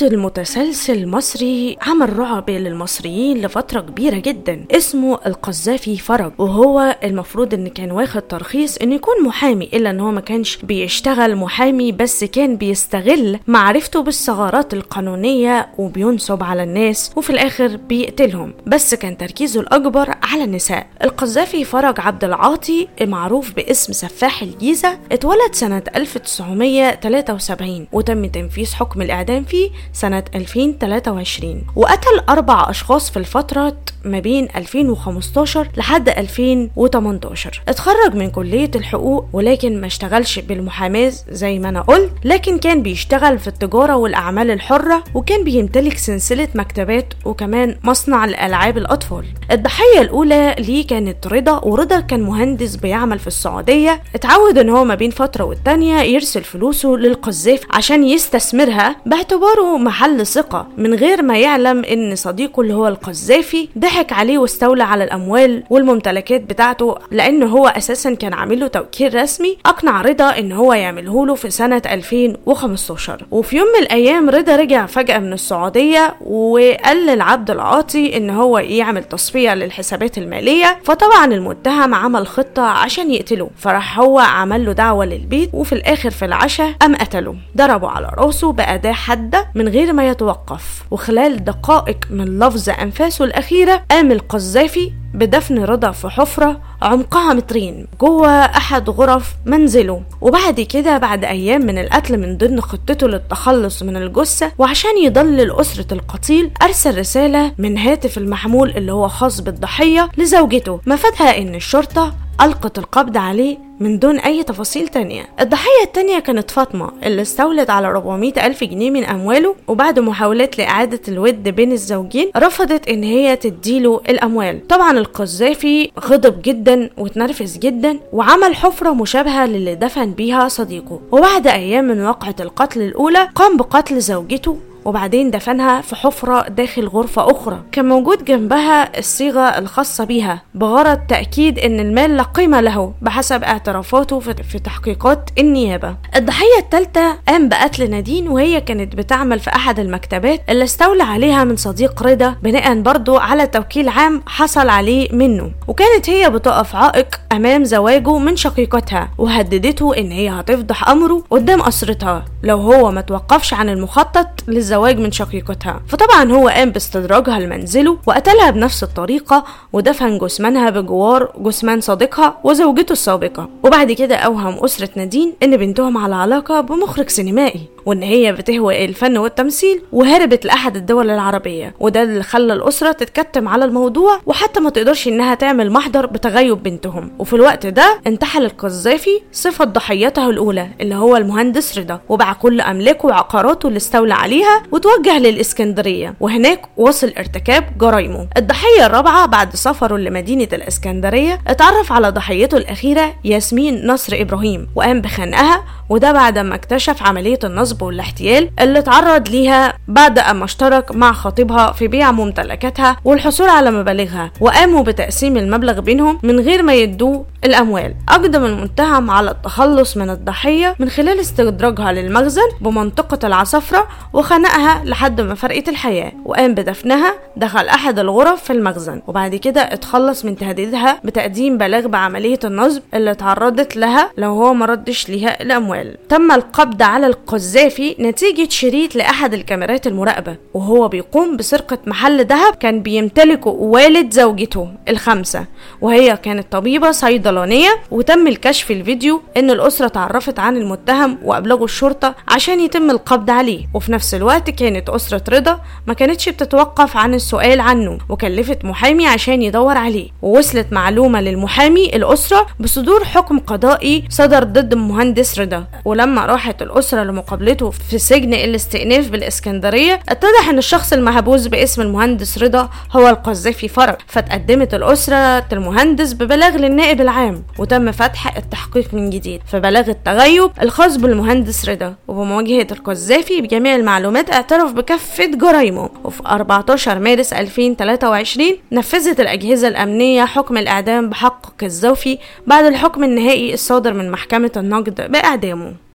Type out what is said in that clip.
قاتل متسلسل مصري عمل رعب للمصريين لفترة كبيرة جدا اسمه القذافي فرج. وهو المفروض إن كان واخد ترخيص انه يكون محامي إلا إن هو ما كانش بيشتغل محامي بس كان بيستغل معرفته بالثغرات القانونية وبينصب على الناس وفي الآخر بيقتلهم. بس كان تركيزه الأكبر على النساء. القذافي فرج عبد العاطي معروف باسم سفاح الجيزة اتولد سنة 1973 وتم تنفيذ حكم الإعدام فيه سنة 2023 وقتل أربع أشخاص في الفترة ما بين 2015 لحد 2018 اتخرج من كلية الحقوق ولكن ما اشتغلش بالمحاماة زي ما أنا قلت لكن كان بيشتغل في التجارة والأعمال الحرة وكان بيمتلك سلسلة مكتبات وكمان مصنع لألعاب الأطفال. الضحية الأولى ليه كانت رضا ورضا كان مهندس بيعمل في السعودية. اتعود إن هو ما بين فترة والتانية يرسل فلوسه للقذافي عشان يستثمرها باعتباره محل ثقة من غير ما يعلم إن صديقه اللي هو القذافي ضحك عليه واستولى على الأموال والممتلكات بتاعته لأن هو أساسا كان عامل له توكيل رسمي أقنع رضا إن هو يعمله له في سنة 2015 وفي يوم من الأيام رضا رجع فجأة من السعودية وقال للعبد العاطي إن هو يعمل تصفية للحسابات المالية فطبعا المتهم عمل خطة عشان يقتله. فراح هو عمل له دعوة للبيت وفي الآخر في العشاء قام قتله. ضربه على رأسه بأداة حادة من غير ما يتوقف. وخلال دقائق من لفظ أنفاسه الأخيرة قام القذافي بدفن رضا في حفرة عمقها مترين جوه أحد غرف منزله. وبعد كده بعد أيام من القتل من ضمن خطته للتخلص من الجثة وعشان يضلل أسرة القتيل أرسل رسالة من هاتف المحمول اللي هو خاص بالضحية لزوجته. مفادها إن الشرطة ألقت القبض عليه من دون أي تفاصيل تانية. الضحية التانية كانت فاطمة اللي استولت على 400 ألف جنيه من أمواله وبعد محاولات لإعادة الود بين الزوجين رفضت إن هي تديله الأموال. طبعا القذافي غضب جدا واتنرفز جدا وعمل حفرة مشابهة للي دفن بيها صديقه. وبعد أيام من وقعة القتل الأولى قام بقتل زوجته وبعدين دفنها في حفرة داخل غرفة أخرى. كان موجود جنبها الصيغة الخاصة بيها بغرض تأكيد أن المال لا قيمة له بحسب اعترافاته في تحقيقات النيابة. الضحية الثالثة قام بقتل نادين وهي كانت بتعمل في أحد المكتبات اللي استولى عليها من صديق رضا بناء برضو على توكيل عام حصل عليه منه. وكانت هي بتقف عائق أمام زواجه من شقيقتها وهددته إن هي هتفضح أمره قدام أسرتها لو هو ما توقفش عن المخطط للزواج من شقيقتها. فطبعا هو قام باستدراجها لمنزله وقتلها بنفس الطريقة ودفن جثمانها بجوار جثمان صديقها وزوجته السابقة. وبعد كده أوهم أسرة نادين إن بنتهم على علاقة بمخرج سينمائي وإن هي بتهوى الفن والتمثيل وهربت لأحد الدول العربية. وده اللي خلى الأسرة تتكتم على الموضوع وحتى ما تقدرش إنها تعمل محضر بتغيب بنتهم. وفي الوقت ده انتحل القذافي صفة ضحيته الأولى اللي هو المهندس رضا وباع كل أملاكه وعقاراته اللي استولى عليها وتوجه للإسكندرية وهناك وصل ارتكاب جرايمه الضحية الرابعة بعد سفره لمدينة الإسكندرية اتعرف على ضحيته الأخيرة ياسمين نصر إبراهيم وقام بخنقها وده بعد ما اكتشف عملية النصب والاحتيال اللي اتعرض ليها بعد أما اشترك مع خطيبها في بيع ممتلكاتها والحصول على مبالغها وقاموا بتقسيم المبلغ بينهم من غير ما الأموال. أقدم المتهم على التخلص من الضحية من خلال استدراجها للمخزن بمنطقة العصفرة وخنقها لحد ما فرقت الحياة. وقام بدفنها دخل أحد الغرف في المخزن وبعد كده اتخلص من تهديدها بتقديم بلاغ بعملية النصب اللي تعرضت لها لو هو مردش ليها الأموال. تم القبض على القذافي نتيجة شريط لأحد الكاميرات المراقبة وهو بيقوم بسرقة محل ذهب كان بيمتلكه والد زوجته الخمسة وهي كانت طبيبة صيدلانية وتم الكشف الفيديو إن الأسرة تعرفت عن المتهم وأبلغوا الشرطة عشان يتم القبض عليه. وفي نفس الوقت كانت أسرة رضا ما كانتش بتتوقف عن السؤال عنه وكلفت محامي عشان يدور عليه. ووصلت معلومة للمحامي الأسرة بصدور حكم قضائي صدر ضد المهندس رضا. ولما راحت الأسرة لمقابلته في سجن الاستئناف بالإسكندرية اتضح إن الشخص المحبوس باسم المهندس رضا هو القذافي فرج. فتقدمت الأسرة المهندس ببلاغ للنائب العام وتم فتح التحقيق من جديد. في بلاغ التغيب الخاص بالمهندس رضا وبمواجهة القذافي بجميع المعلومات اعترف بكافة جرائمه وفي 14 مارس 2023 نفذت الأجهزة الأمنية حكم الإعدام بحق القذافي بعد الحكم النهائي الصادر من محكمة النقد بإعدامه.